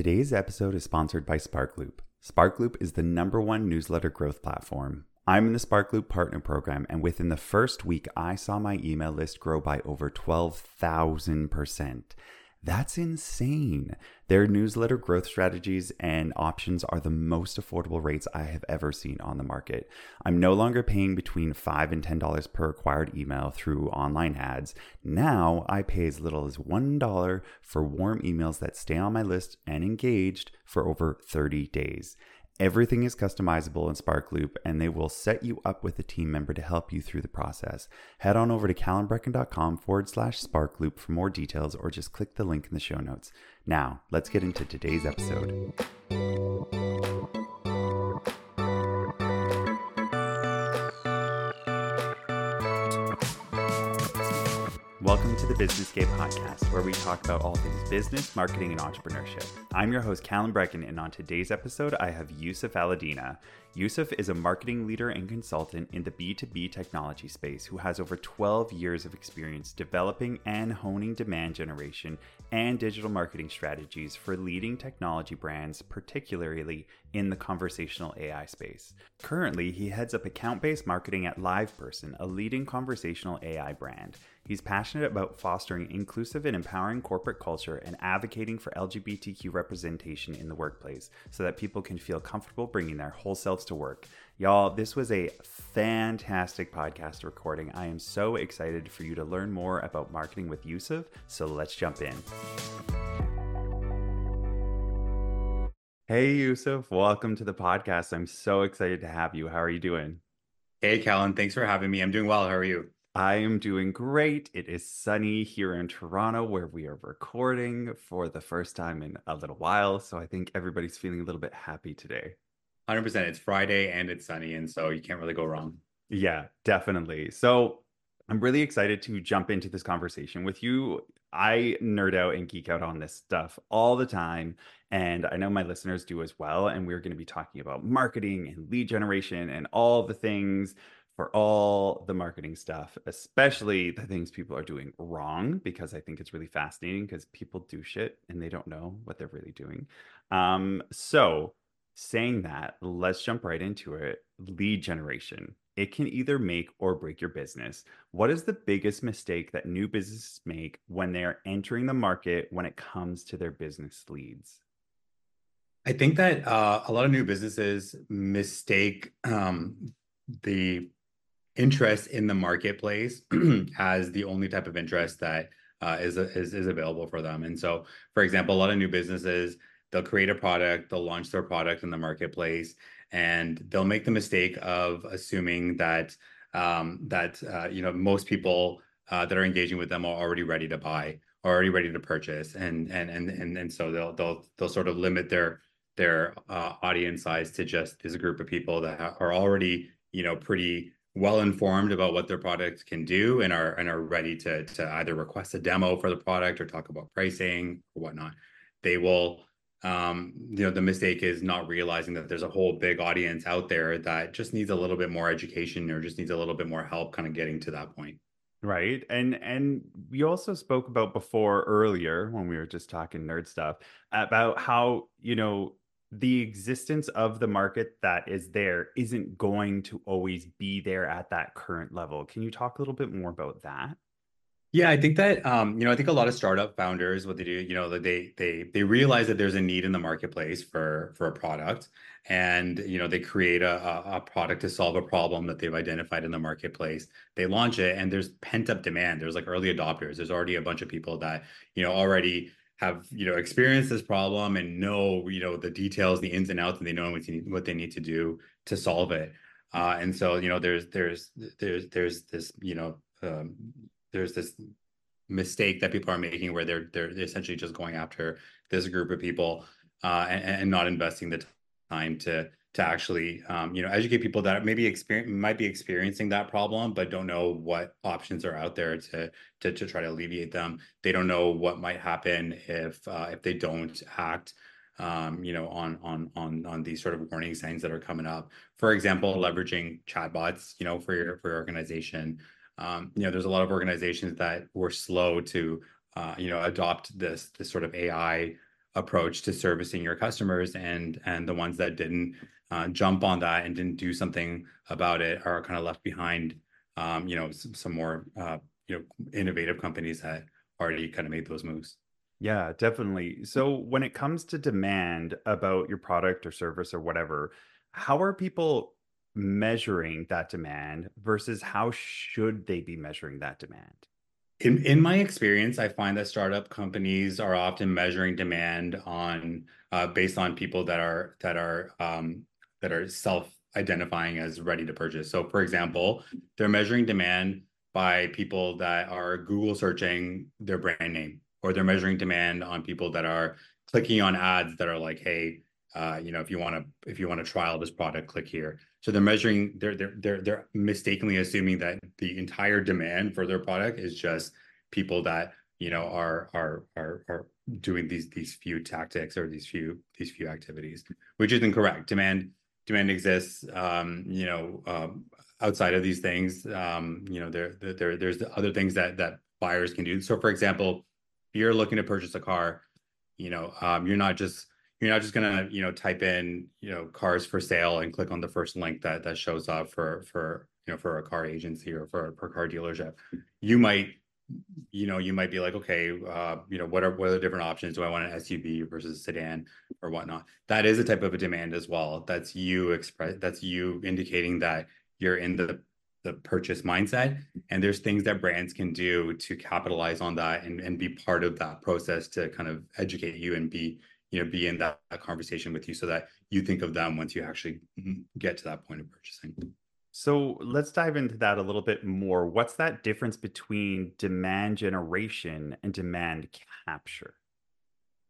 Today's episode is sponsored by SparkLoop. SparkLoop is the number one newsletter growth platform. I'm in the SparkLoop Partner Program, and within the first week, I saw my email list grow by over 12,000%. That's insane. Their newsletter growth strategies and options are the most affordable rates I have ever seen on the market. I'm no longer paying between 5 and $10 per acquired email through online ads. Now I pay as little as $1 for warm emails that stay on my list and engaged for over 30 days. Everything is customizable in SparkLoop, and they will set you up with a team member to help you through the process. Head on over to calanbreckon.com forward slash SparkLoop for more details, or just click the link in the show notes. Now, let's get into today's episode. Welcome to the Business Gay podcast, where we talk about all things business, marketing, and entrepreneurship. I'm your host, Calan Breckon, and on today's episode, I have Yousuf Allidina. Yousuf is a marketing leader and consultant in the B2B technology space who has over 12 years of experience developing and honing demand generation and digital marketing strategies for leading technology brands, particularly in the conversational AI space. Currently, he heads up account based marketing at LivePerson, a leading conversational AI brand. He's passionate about fostering inclusive and empowering corporate culture and advocating for LGBTQ representation in the workplace so that people can feel comfortable bringing their whole selves to work. Y'all, this was a fantastic podcast recording. I am so excited for you to learn more about marketing with Yousuf, so let's jump in. Hey, Yousuf, welcome to the podcast. I'm so excited to have you. How are you doing? Hey, Calan, thanks for having me. I'm doing well. How are you? I am doing great. It is sunny here in Toronto where we are recording for the first time in a little while. So I think everybody's feeling a little bit happy today. 100%. It's Friday and it's sunny. And so you can't really go wrong. Yeah, definitely. So I'm really excited to jump into this conversation with you. I nerd out and geek out on this stuff all the time. And I know my listeners do as well. And we're going to be talking about marketing and lead generation and all the things for all the marketing stuff, especially the things people are doing wrong, because I think it's really fascinating because people do shit and they don't know what they're really doing. Um, so, saying that, let's jump right into it. Lead generation. It can either make or break your business. What is the biggest mistake that new businesses make when they are entering the market when it comes to their business leads? I think that uh, a lot of new businesses mistake um, the interest in the marketplace as the only type of interest that uh, is, is is available for them. And so, for example, a lot of new businesses they'll create a product, they'll launch their product in the marketplace, and they'll make the mistake of assuming that um, that uh, you know most people uh, that are engaging with them are already ready to buy, already ready to purchase, and and and and and so they'll they'll they'll sort of limit their their uh, audience size to just this group of people that are already you know pretty well informed about what their product can do and are and are ready to to either request a demo for the product or talk about pricing or whatnot they will um you know the mistake is not realizing that there's a whole big audience out there that just needs a little bit more education or just needs a little bit more help kind of getting to that point. Right and and we also spoke about before earlier when we were just talking nerd stuff about how you know the existence of the market that is there isn't going to always be there at that current level. Can you talk a little bit more about that? Yeah, I think that um, you know, I think a lot of startup founders, what they do, you know, they they they realize that there's a need in the marketplace for for a product, and you know, they create a a product to solve a problem that they've identified in the marketplace. They launch it, and there's pent up demand. There's like early adopters. There's already a bunch of people that you know already have you know experienced this problem and know you know the details the ins and outs and they know what, need, what they need to do to solve it. Uh, and so you know there's there's there's there's this you know um, there's this mistake that people are making where they're they're essentially just going after this group of people uh, and, and not investing the time to to actually um, you know educate people that maybe experience might be experiencing that problem but don't know what options are out there to to, to try to alleviate them. They don't know what might happen if uh, if they don't act um, you know on on on on these sort of warning signs that are coming up. For example leveraging chatbots you know for your for your organization. Um, you know there's a lot of organizations that were slow to uh, you know adopt this this sort of ai approach to servicing your customers and and the ones that didn't uh, jump on that and didn't do something about it are kind of left behind um, you know some, some more uh, you know innovative companies that already kind of made those moves. Yeah definitely. So when it comes to demand about your product or service or whatever how are people measuring that demand versus how should they be measuring that demand in in my experience, I find that startup companies are often measuring demand on uh, based on people that are that are um, that are self-identifying as ready to purchase. So, for example, they're measuring demand by people that are Google searching their brand name, or they're measuring demand on people that are clicking on ads that are like, "Hey, uh, you know, if you want to if you want to trial this product, click here." So they're measuring, they're they're they're they're mistakenly assuming that the entire demand for their product is just people that you know are are are are doing these these few tactics or these few these few activities, which is incorrect. Demand demand exists. Um, you know, um, outside of these things, um, you know, there there there's the other things that that buyers can do. So, for example, if you're looking to purchase a car, you know, um, you're not just you're not just gonna you know type in you know cars for sale and click on the first link that that shows up for for you know for a car agency or for a car dealership. You might you know you might be like okay uh, you know what are what are the different options? Do i want an suv versus a sedan or whatnot? That is a type of a demand as well. That's you express that's you indicating that you're in the the purchase mindset. And there's things that brands can do to capitalize on that and, and be part of that process to kind of educate you and be you know be in that, that conversation with you so that you think of them once you actually mm-hmm, get to that point of purchasing. So let's dive into that a little bit more. What's that difference between demand generation and demand capture?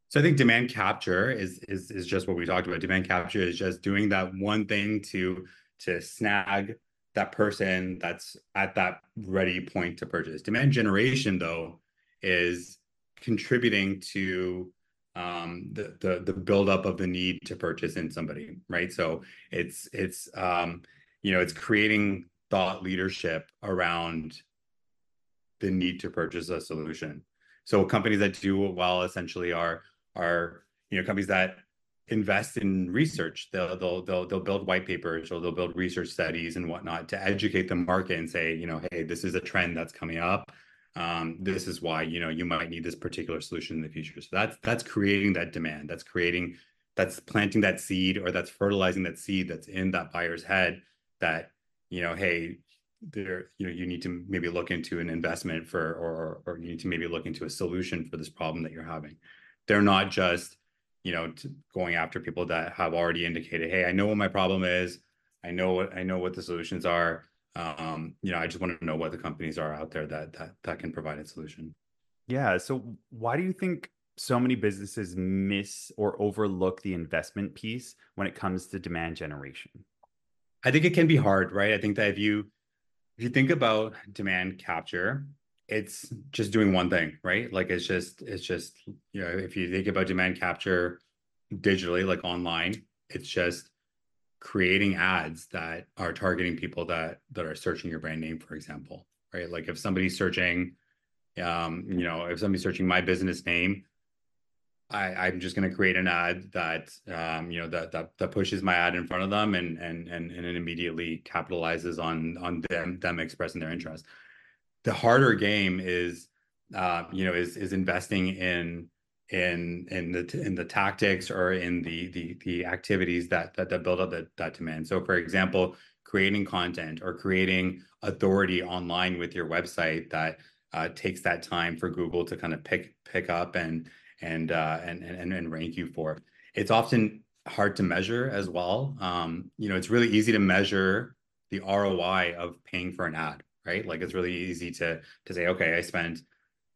So i think demand capture is is is just what we talked about. Demand capture is just doing that one thing to to snag that person that's at that ready point to purchase. Demand generation though is contributing to um, the the the buildup of the need to purchase in somebody, right? So it's it's um, you know it's creating thought leadership around the need to purchase a solution. So companies that do well essentially are are you know companies that invest in research. They'll they'll they'll they'll build white papers or they'll build research studies and whatnot to educate the market and say you know hey this is a trend that's coming up um, this is why you know you might need this particular solution in the future. So that's that's creating that demand. That's creating that's planting that seed or that's fertilizing that seed that's in that buyer's head that you know hey there you know you need to maybe look into an investment for or or you need to maybe look into a solution for this problem that you're having. They're not just you know going after people that have already indicated hey i know what my problem is. I know what i know what the solutions are um, you know, I just want to know what the companies are out there that that that can provide a solution. Yeah. So why do you think so many businesses miss or overlook the investment piece when it comes to demand generation? I think it can be hard, right? I think that if you if you think about demand capture, it's just doing one thing, right? Like it's just it's just you know, if you think about demand capture digitally, like online, it's just creating ads that are targeting people that that are searching your brand name for example right? Like if somebody's searching um you know if somebody's searching my business name i i'm just going to create an ad that um you know that, that that pushes my ad in front of them and and and, and it immediately capitalizes on on them them expressing their interest. The harder game is uh you know is is investing in in in the in the tactics or in the the the activities that that, that build up that, that demand. So for example, creating content or creating authority online with your website that uh, takes that time for Google to kind of pick pick up and and uh, and, and and rank you for. It's often hard to measure as well. Um, you know, it's really easy to measure the ROI of paying for an ad, right? Like it's really easy to to say, okay, I spent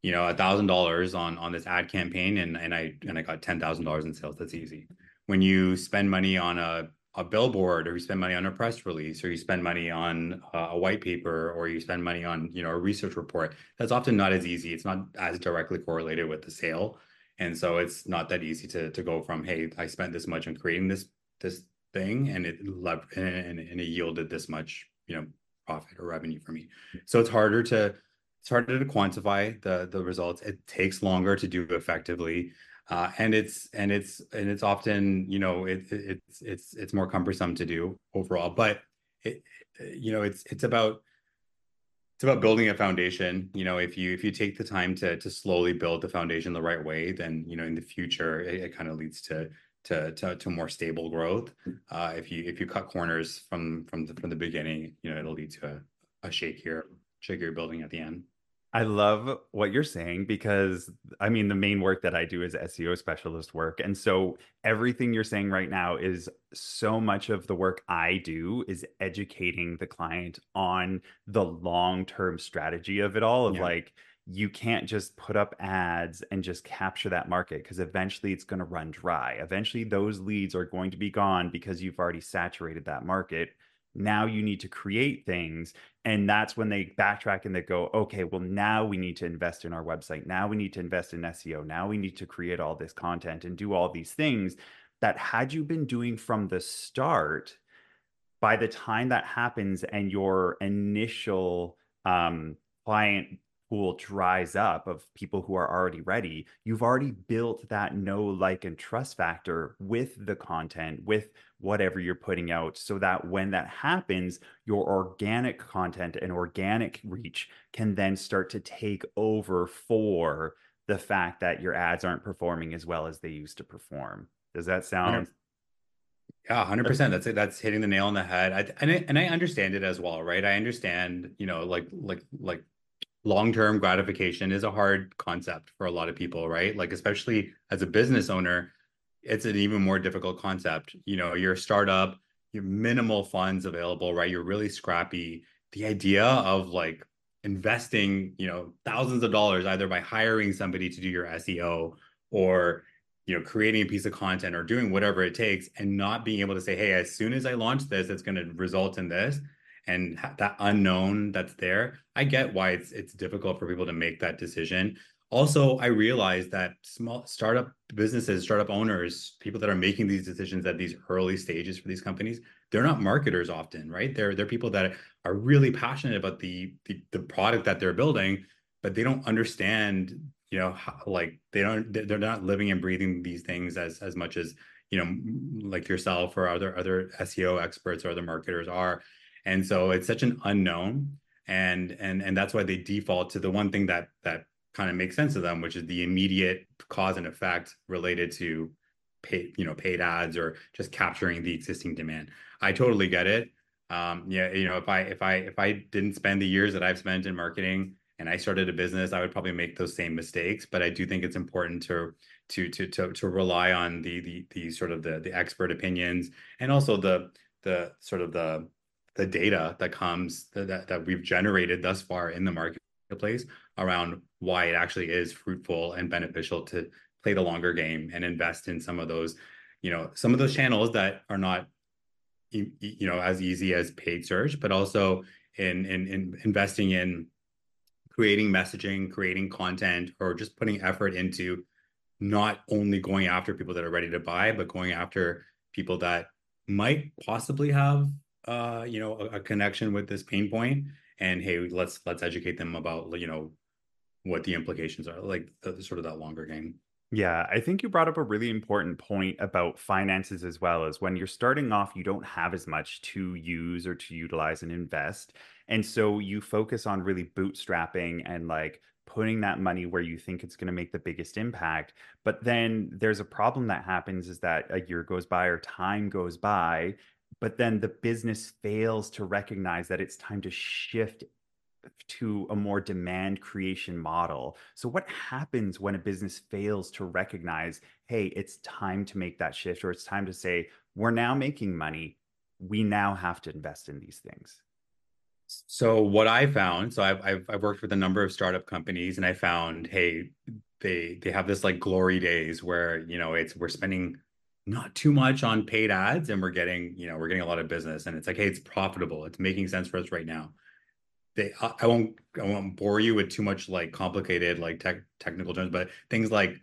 you know a thousand dollars on on this ad campaign and and i and i got ten thousand dollars in sales. That's easy. When you spend money on a a billboard or you spend money on a press release or you spend money on uh, a white paper or you spend money on you know a research report that's often not as easy. It's not as directly correlated with the sale. And so it's not that easy to to go from hey i spent this much on creating this this thing and it and, and it yielded this much you know profit or revenue for me. So it's harder to it's harder to quantify the the results. It takes longer to do effectively. uh, and it's and it's and it's often you know it, it it's it's it's more cumbersome to do overall but it you know it's it's about it's about building a foundation you know if you if you take the time to to slowly build the foundation the right way then you know in the future it, it kind of leads to to, to to more stable growth uh if you if you cut corners from from the from the beginning you know it'll lead to a, a shakier shakier building at the end I love what you're saying because I mean, the main work that I do is SEO specialist work. And so everything you're saying right now is so much of the work I do is educating the client on the long term strategy of it all of yeah. like, you can't just put up ads and just capture that market because eventually it's going to run dry. Eventually, those leads are going to be gone because you've already saturated that market now you need to create things and that's when they backtrack and they go okay well now we need to invest in our website. Now we need to invest in seo now we need to create all this content and do all these things that had you been doing from the start by the time that happens and your initial um, client pool dries up of people who are already ready, you've already built that know, like, and trust factor with the content, with whatever you're putting out, so that when that happens, your organic content and organic reach can then start to take over for the fact that your ads aren't performing as well as they used to perform. Does that sound? Yeah, hundred percent. That's it. That's hitting the nail on the head. I, and I, and I understand it as well, right? I understand, you know, like like like long-term gratification is a hard concept for a lot of people right like especially as a business owner it's an even more difficult concept. You know you're a startup you have minimal funds available right? You're really scrappy. The idea of like investing you know thousands of dollars either by hiring somebody to do your seo or you know creating a piece of content or doing whatever it takes and not being able to say hey as soon as i launch this it's going to result in this and that unknown that's there i get why it's it's difficult for people to make that decision also i realize that small startup businesses startup owners people that are making these decisions at these early stages for these companies they're not marketers often right? They're they're people that are really passionate about the the, the product that they're building but they don't understand you know how, like they don't they're not living and breathing these things as as much as you know like yourself or other other seo experts or other marketers are. And so it's such an unknown and and and that's why they default to the one thing that that kind of make sense of them which is the immediate cause and effect related to paid you know paid ads or just capturing the existing demand. I totally get it. Um yeah you know if i if i if i didn't spend the years that i've spent in marketing and i started a business i would probably make those same mistakes but i do think it's important to to to to, to rely on the the the sort of the the expert opinions and also the the sort of the the data that comes that, that we've generated thus far in the marketplace around why it actually is fruitful and beneficial to play the longer game and invest in some of those you know some of those channels that are not you know as easy as paid search but also in in, in investing in creating messaging creating content or just putting effort into not only going after people that are ready to buy but going after people that might possibly have uh, you know, a, a connection with this pain point, and hey, let's let's educate them about you know what the implications are, like the, sort of that longer game. Yeah, I think you brought up a really important point about finances as well as when you're starting off, you don't have as much to use or to utilize and invest. And so you focus on really bootstrapping and like putting that money where you think it's going to make the biggest impact. But then there's a problem that happens is that a year goes by or time goes by but then the business fails to recognize that it's time to shift to a more demand creation model. So, what happens when a business fails to recognize, hey, it's time to make that shift, or it's time to say, we're now making money. We now have to invest in these things? So, what I found, so I've, I've, I've worked with a number of startup companies, and I found, hey, they they have this like glory days where you know it's we're spending not too much on paid ads and we're getting you know we're getting a lot of business and it's like hey it's profitable it's making sense for us right now they i won't i won't bore you with too much like complicated like tech technical terms but things like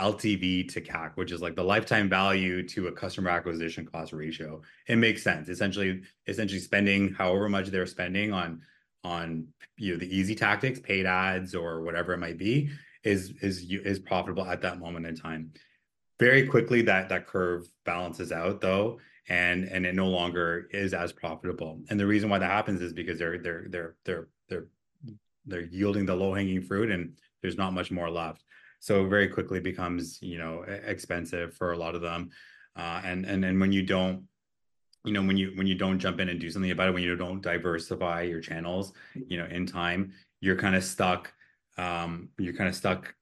ltv to cac which is like the lifetime value to a customer acquisition cost ratio it makes sense essentially essentially spending however much they're spending on on you know the easy tactics paid ads or whatever it might be is is is profitable at that moment in time. Very quickly, that that curve balances out though, and and it no longer is as profitable. And the reason why that happens is because they're they're they're they're they're they're yielding the low hanging fruit, and there's not much more left. So very quickly becomes you know expensive for a lot of them, uh, and and and when you don't you know when you when you don't jump in and do something about it when you don't diversify your channels you know in time you're kind of stuck um you're kind of stuck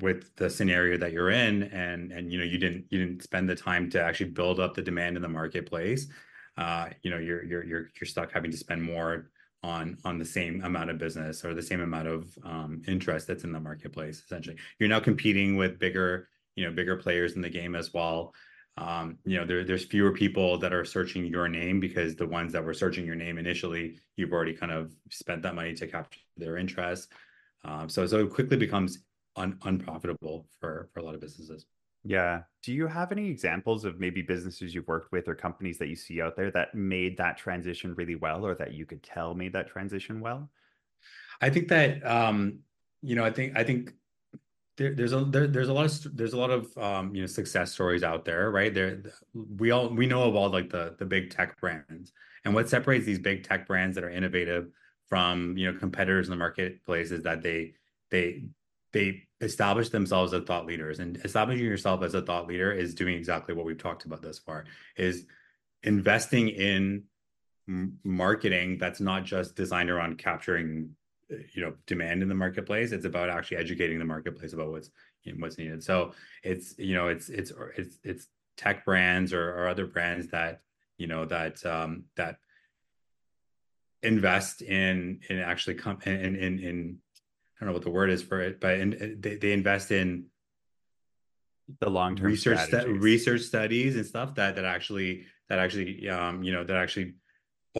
with the scenario that you're in and and you know you didn't you didn't spend the time to actually build up the demand in the marketplace uh you know you're you're you're you're stuck having to spend more on on the same amount of business or the same amount of um, interest that's in the marketplace essentially you're now competing with bigger you know bigger players in the game as well um, you know, there, there's fewer people that are searching your name because the ones that were searching your name initially, you've already kind of spent that money to capture their interest. Um, so, so it quickly becomes un, unprofitable for, for a lot of businesses. Yeah. Do you have any examples of maybe businesses you've worked with or companies that you see out there that made that transition really well or that you could tell made that transition well? I think that um, you know, I think I think there, there's a there, there's a lot of there's a lot of um, you know success stories out there, right? There we all we know of all like the the big tech brands, and what separates these big tech brands that are innovative from you know competitors in the marketplace is that they they they establish themselves as thought leaders, and establishing yourself as a thought leader is doing exactly what we've talked about thus far, is investing in marketing that's not just designed around capturing you know demand in the marketplace. It's about actually educating the marketplace about what's you know, what's needed. So it's you know it's it's it's it's tech brands or, or other brands that you know that um that invest in in actually come in in in I don't know what the word is for it, but in, they, they invest in the long term research research studies and stuff that that actually that actually um you know that actually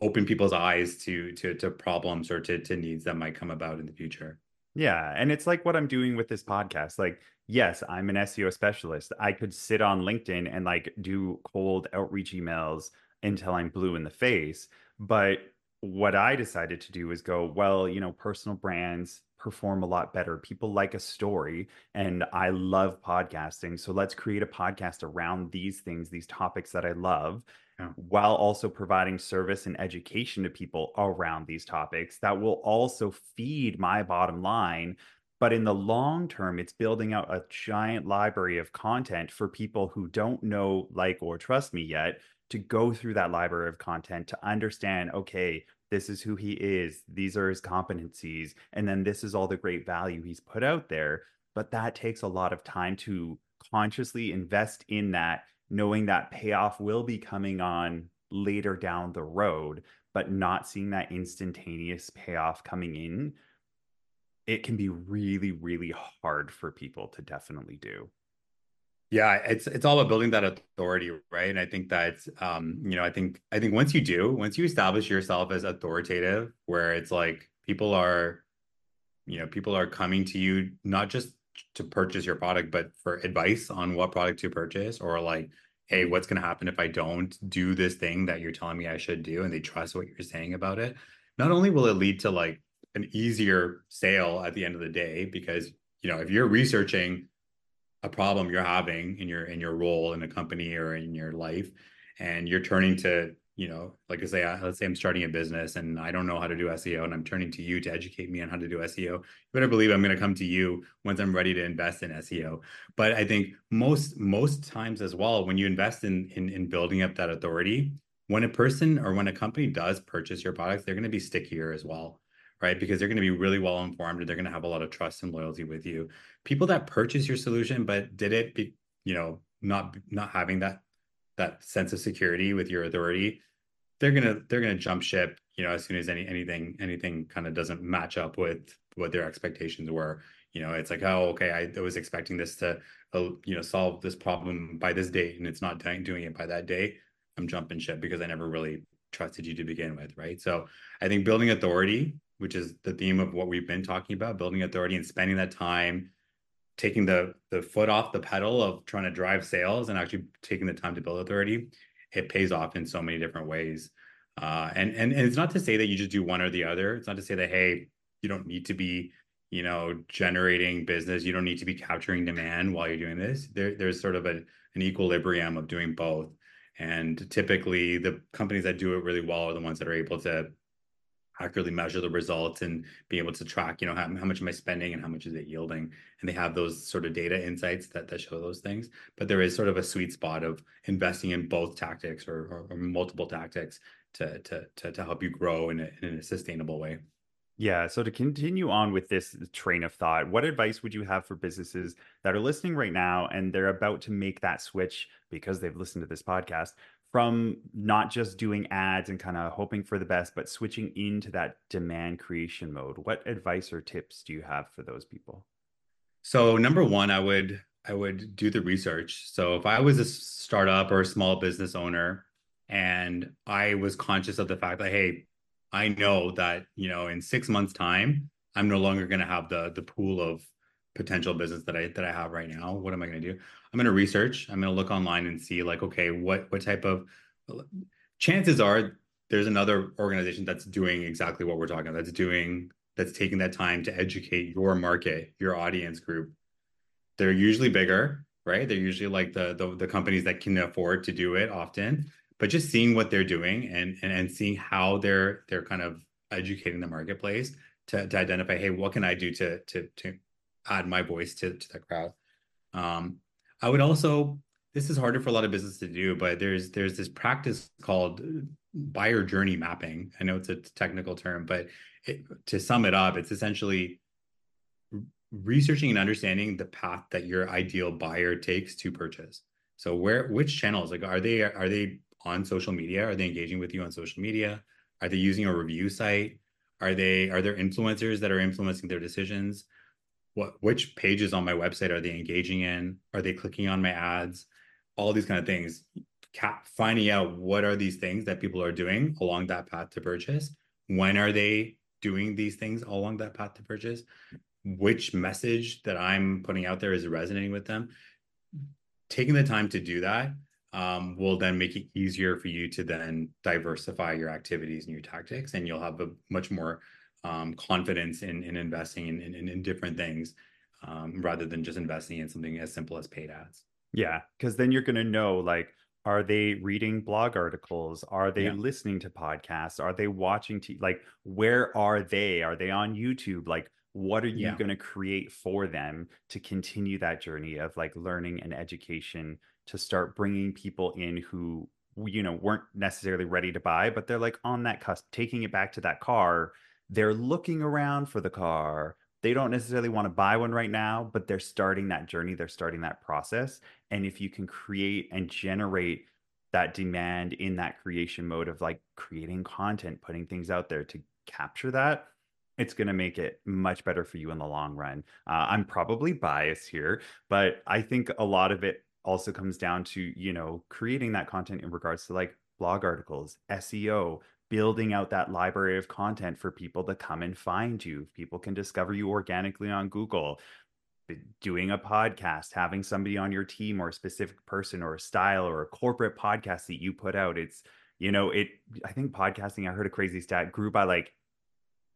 open people's eyes to to to problems or to to needs that might come about in the future. Yeah, and it's like what I'm doing with this podcast. Like, yes, I'm an SEO specialist. I could sit on LinkedIn and like do cold outreach emails until I'm blue in the face, but what I decided to do is go, well, you know, personal brands perform a lot better. People like a story, and I love podcasting. So let's create a podcast around these things, these topics that I love, yeah. while also providing service and education to people around these topics that will also feed my bottom line. But in the long term, it's building out a giant library of content for people who don't know, like, or trust me yet to go through that library of content to understand okay, this is who he is, these are his competencies, and then this is all the great value he's put out there. But that takes a lot of time to consciously invest in that knowing that payoff will be coming on later down the road, but not seeing that instantaneous payoff coming in, it can be really, really hard for people to definitely do. Yeah, it's it's all about building that authority, right? And I think that um, you know, I think I think once you do, once you establish yourself as authoritative, where it's like people are, you know, people are coming to you not just to purchase your product, but for advice on what product to purchase or like, hey, what's going to happen if I don't do this thing that you're telling me I should do? And they trust what you're saying about it. Not only will it lead to like an easier sale at the end of the day, because, you know, if you're researching a problem you're having in your in your role in a company or in your life and you're turning to you know, like I say, let's say I'm starting a business and I don't know how to do SEO and I'm turning to you to educate me on how to do SEO. You better believe I'm going to come to you once I'm ready to invest in SEO. But I think most most times as well, when you invest in in, in building up that authority, when a person or when a company does purchase your products, they're going to be stickier as well, right? Because they're going to be really well informed and they're going to have a lot of trust and loyalty with you. People that purchase your solution but did it, be, you know, not not having that that sense of security with your authority they're gonna they're gonna jump ship you know as soon as any anything anything kind of doesn't match up with what their expectations were you know it's like oh okay i, was expecting this to uh, you know solve this problem by this date and it's not doing it by that day i'm jumping ship because i never really trusted you to begin with right so i think building authority which is the theme of what we've been talking about building authority and spending that time taking the the foot off the pedal of trying to drive sales and actually taking the time to build authority it pays off in so many different ways uh, and, and and it's not to say that you just do one or the other it's not to say that hey you don't need to be you know, generating business. You don't need to be capturing demand while you're doing this. There, there's sort of a, an equilibrium of doing both. And typically, the companies that do it really well are the ones that are able to accurately measure the results and be able to track, you know, how, how much am I spending and how much is it yielding? And they have those sort of data insights that, that show those things. But there is sort of a sweet spot of investing in both tactics or, or, or multiple tactics to, to, to, to help you grow in a, in a sustainable way. Yeah. So to continue on with this train of thought, what advice would you have for businesses that are listening right now and they're about to make that switch because they've listened to this podcast from not just doing ads and kind of hoping for the best, but switching into that demand creation mode? What advice or tips do you have for those people? So number one, I would I would do the research. So if I was a startup or a small business owner and I was conscious of the fact that hey, I know that, you know, in 6 months time, I'm no longer going to have the the pool of potential business that I that I have right now. What am I going to do? I'm going to research. I'm going to look online and see like, okay, what what type of uh, chances are there's another organization that's doing exactly what we're talking about. That's doing that's taking that time to educate your market, your audience group. They're usually bigger, right? They're usually like the the, the companies that can afford to do it often. But just seeing what they're doing and and, and seeing how they're they're kind of educating the marketplace to, to identify, hey, what can I do to to to add my voice to, to the crowd. Um, I would also, this is harder for a lot of business to do, but there's there's this practice called buyer journey mapping. I know it's a technical term, but it, to sum it up, it's essentially researching and understanding the path that your ideal buyer takes to purchase. So where which channels like are they are they on social media? Are they engaging with you on social media? Are they using a review site? Are they are there influencers that are influencing their decisions? What which pages on my website are they engaging in? Are they clicking on my ads? All these kind of things finding out what are these things that people are doing along that path to purchase. When are they doing these things along that path to purchase? Which message that i'm putting out there is resonating with them? Taking the time to do that um, will then make it easier for you to then diversify your activities and your tactics and you'll have a much more um, confidence in, in investing in, in, in different things um, rather than just investing in something as simple as paid ads. Yeah, because then you're going to know like, are they reading blog articles? Are they yeah. listening to podcasts? Are they watching? T- like, where are they? Are they on YouTube? Like, what are you yeah. going to create for them to continue that journey of like learning and education to start bringing people in who you know weren't necessarily ready to buy but they're like on that cusp taking it back to that car they're looking around for the car. They don't necessarily want to buy one right now, but they're starting that journey, they're starting that process. And if you can create and generate that demand in that creation mode of like creating content, putting things out there to capture that, it's going to make it much better for you in the long run. Uh, I'm probably biased here, but I think a lot of it also comes down to, you know, creating that content in regards to like blog articles, SEO, building out that library of content for people to come and find you. People can discover you organically on Google. Doing a podcast, having somebody on your team or a specific person or a style or a corporate podcast that you put out. It's, you know, it, I think podcasting, I heard a crazy stat, grew by like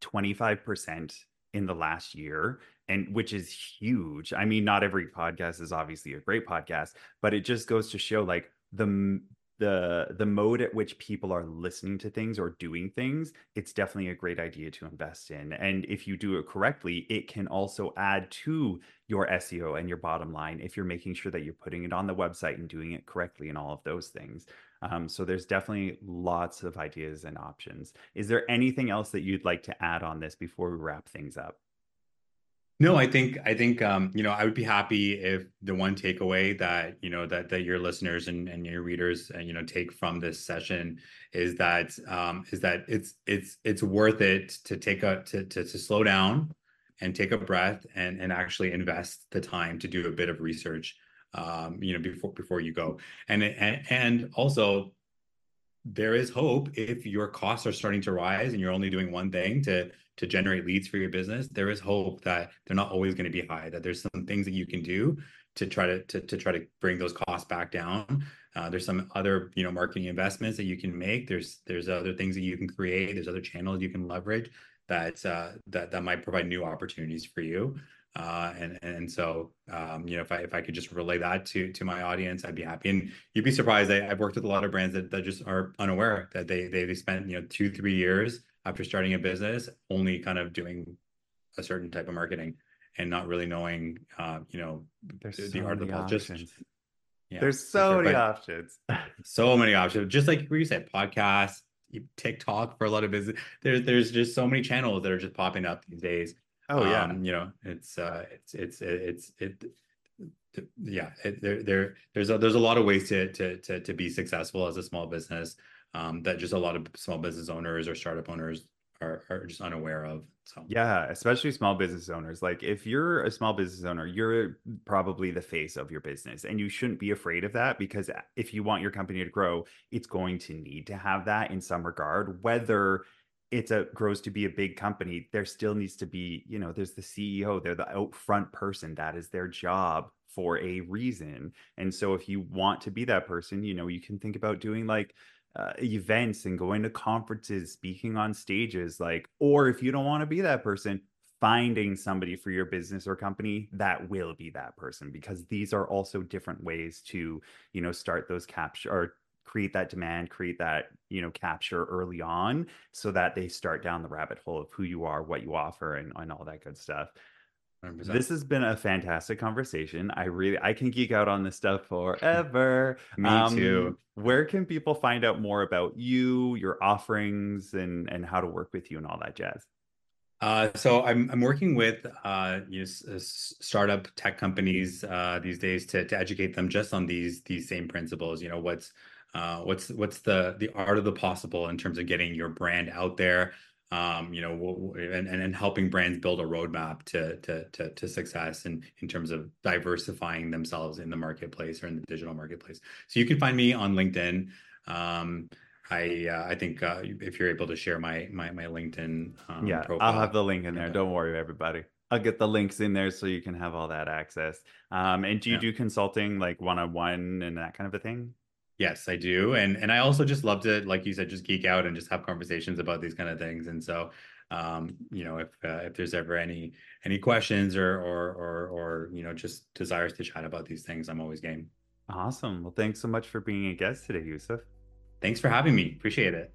25% in the last year and which is huge. I mean, not every podcast is obviously a great podcast, but it just goes to show like the the the mode at which people are listening to things or doing things it's definitely a great idea to invest in. And if you do it correctly it can also add to your seo and your bottom line if you're making sure that you're putting it on the website and doing it correctly and all of those things. Um, so there's definitely lots of ideas and options. Is there anything else that you'd like to add on this before we wrap things up no, I think I think um, you know I would be happy if the one takeaway that you know that that your listeners and, and your readers uh, you know take from this session is that um, is that it's it's it's worth it to take a to, to to slow down and take a breath and and actually invest the time to do a bit of research um, you know before before you go. And and and also there is hope if your costs are starting to rise and you're only doing one thing to to generate leads for your business, there is hope that they're not always going to be high, that there's some things that you can do to try to, to, to try to bring those costs back down. Uh, there's some other, you know, marketing investments that you can make. There's, there's other things that you can create. There's other channels you can leverage that uh, that that might provide new opportunities for you. Uh, and and so um, you know if I if I could just relay that to to my audience, I'd be happy. And you'd be surprised. I, have worked with a lot of brands that, that just are unaware that they they they spent you know two three years after starting a business only kind of doing a certain type of marketing and not really knowing uh, you know There's the, so the art of the many just options. yeah, There's for so sure. many But options. so many options. Just like where you said, podcasts, TikTok for a lot of business. There's there's just so many channels that are just popping up these days. Oh yeah. Um, you know, it's uh, it's it's it's it. Yeah, it, there there there's a, there's a lot of ways to to to to be successful as a small business. Um, that just a lot of small business owners or startup owners are are just unaware of. So Yeah, especially small business owners. Like if you're a small business owner, you're probably the face of your business and you shouldn't be afraid of that because if you want your company to grow, it's going to need to have that in some regard whether it's a grows to be a big company there still needs to be you know there's the ceo they're the out front person that is their job for a reason and so if you want to be that person you know you can think about doing like uh, events and going to conferences, speaking on stages, like, or if you don't want to be that person, finding somebody for your business or company that will be that person because these are also different ways to, you know, start those capture or create that demand, create that, you know, capture early on so that they start down the rabbit hole of who you are, what you offer, and, and all that good stuff. 100%. This has been a fantastic conversation. I really I can geek out on this stuff forever. Me Um, too. Where can people find out more about you, your offerings, and and how to work with you and all that jazz? Uh, so I'm I'm working with uh, you know, s- s- startup tech companies uh, these days to to educate them just on these these same principles. You know, what's uh, what's what's the the art of the possible in terms of getting your brand out there. Um, you know, and, and helping brands build a roadmap to to to, to success and in terms of diversifying themselves in the marketplace or in the digital marketplace. So you can find me on LinkedIn. Um, I uh, I think uh, if you're able to share my my my LinkedIn um, Yeah, profile, I'll have the link in there. Don't worry, everybody. I'll get the links in there so you can have all that access. Um, and do you Yeah. do consulting like one on one and that kind of a thing? Yes, I do. And and I also just love to, like you said, just geek out and just have conversations about these kind of things. And so, um, you know, if uh, if there's ever any any questions or or or or you know, just desires to chat about these things, I'm always game. Awesome. Well, thanks so much for being a guest today, Yousuf. Thanks for having me. Appreciate it.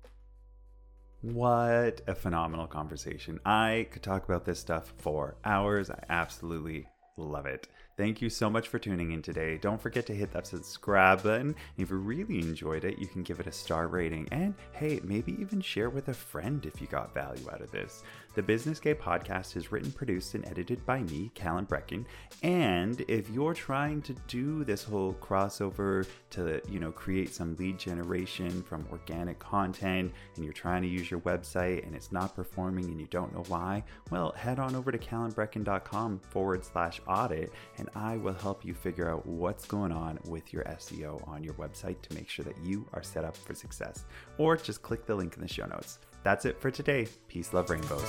What a phenomenal conversation. I could talk about this stuff for hours. I absolutely love it. Thank you so much for tuning in today. Don't forget to hit that subscribe button. If you really enjoyed it, you can give it a star rating and hey, maybe even share with a friend if you got value out of this. The Business Gay podcast is written, produced, and edited by me, Calan Breckon. And if you're trying to do this whole crossover to, you know, create some lead generation from organic content and you're trying to use your website and it's not performing and you don't know why, well, head on over to calanbreckon.com forward slash audit and I will help you figure out what's going on with your SEO on your website to make sure that you are set up for success. Or just click the link in the show notes. That's it for today. Peace, love, rainbows.